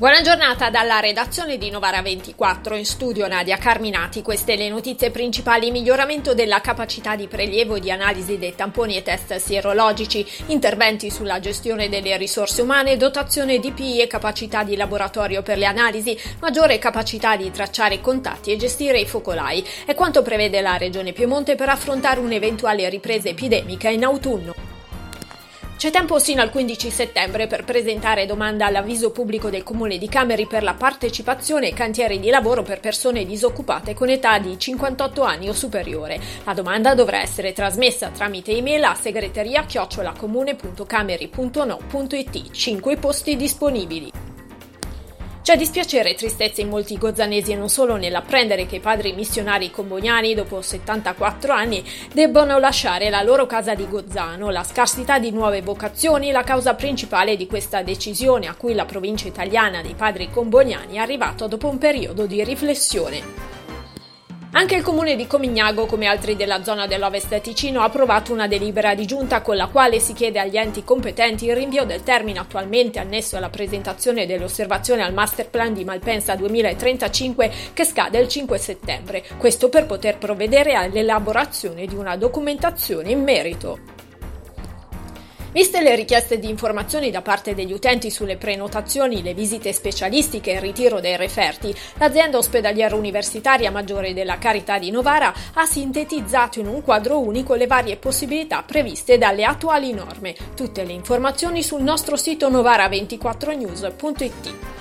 Buona giornata dalla redazione di Novara 24, in studio Nadia Carminati. Queste le notizie principali: miglioramento della capacità di prelievo e di analisi dei tamponi e test sierologici, interventi sulla gestione delle risorse umane, dotazione di PI e capacità di laboratorio per le analisi, maggiore capacità di tracciare i contatti e gestire i focolai. È quanto prevede la Regione Piemonte per affrontare un'eventuale ripresa epidemica in autunno. C'è tempo sino al 15 settembre per presentare domanda all'avviso pubblico del Comune di Cameri per la partecipazione ai cantieri di lavoro per persone disoccupate con età di 58 anni o superiore. La domanda dovrà essere trasmessa tramite email a segreteria chiocciolacomune.cameri.no.it. 5 posti disponibili. C'è dispiacere e tristezza in molti gozzanesi non solo nell'apprendere che i padri missionari comboniani, dopo 74 anni, debbono lasciare la loro casa di Gozzano. La scarsità di nuove vocazioni, la causa principale di questa decisione a cui la provincia italiana dei padri comboniani è arrivato dopo un periodo di riflessione. Anche il comune di Comignago, come altri della zona dell'Ovest Ticino, ha approvato una delibera di giunta con la quale si chiede agli enti competenti il rinvio del termine attualmente annesso alla presentazione dell'osservazione al Master Plan di Malpensa 2035 che scade il 5 settembre. Questo per poter provvedere all'elaborazione di una documentazione in merito. Viste le richieste di informazioni da parte degli utenti sulle prenotazioni, le visite specialistiche e il ritiro dei referti, l'azienda ospedaliera universitaria Maggiore della Carità di Novara ha sintetizzato in un quadro unico le varie possibilità previste dalle attuali norme. Tutte le informazioni sul nostro sito novara24news.it.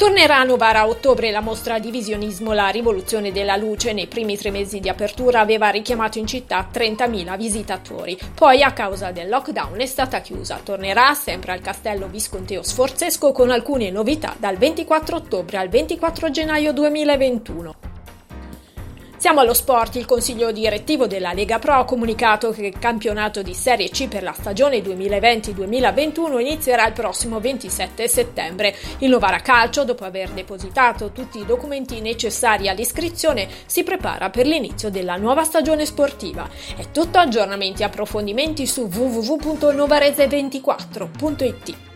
Tornerà a Novara a ottobre la mostra Divisionismo, la rivoluzione della luce. Nei primi tre mesi di apertura aveva richiamato in città 30.000 visitatori. Poi, a causa del lockdown, è stata chiusa. Tornerà sempre al Castello Visconteo Sforzesco con alcune novità dal 24 ottobre al 24 gennaio 2021. Siamo allo sport. Il consiglio direttivo della Lega Pro ha comunicato che il campionato di Serie C per la stagione 2020-2021 inizierà il prossimo 27 settembre. Il Novara Calcio, dopo aver depositato tutti i documenti necessari all'iscrizione, si prepara per l'inizio della nuova stagione sportiva. È tutto aggiornamenti e approfondimenti su www.novarese24.it.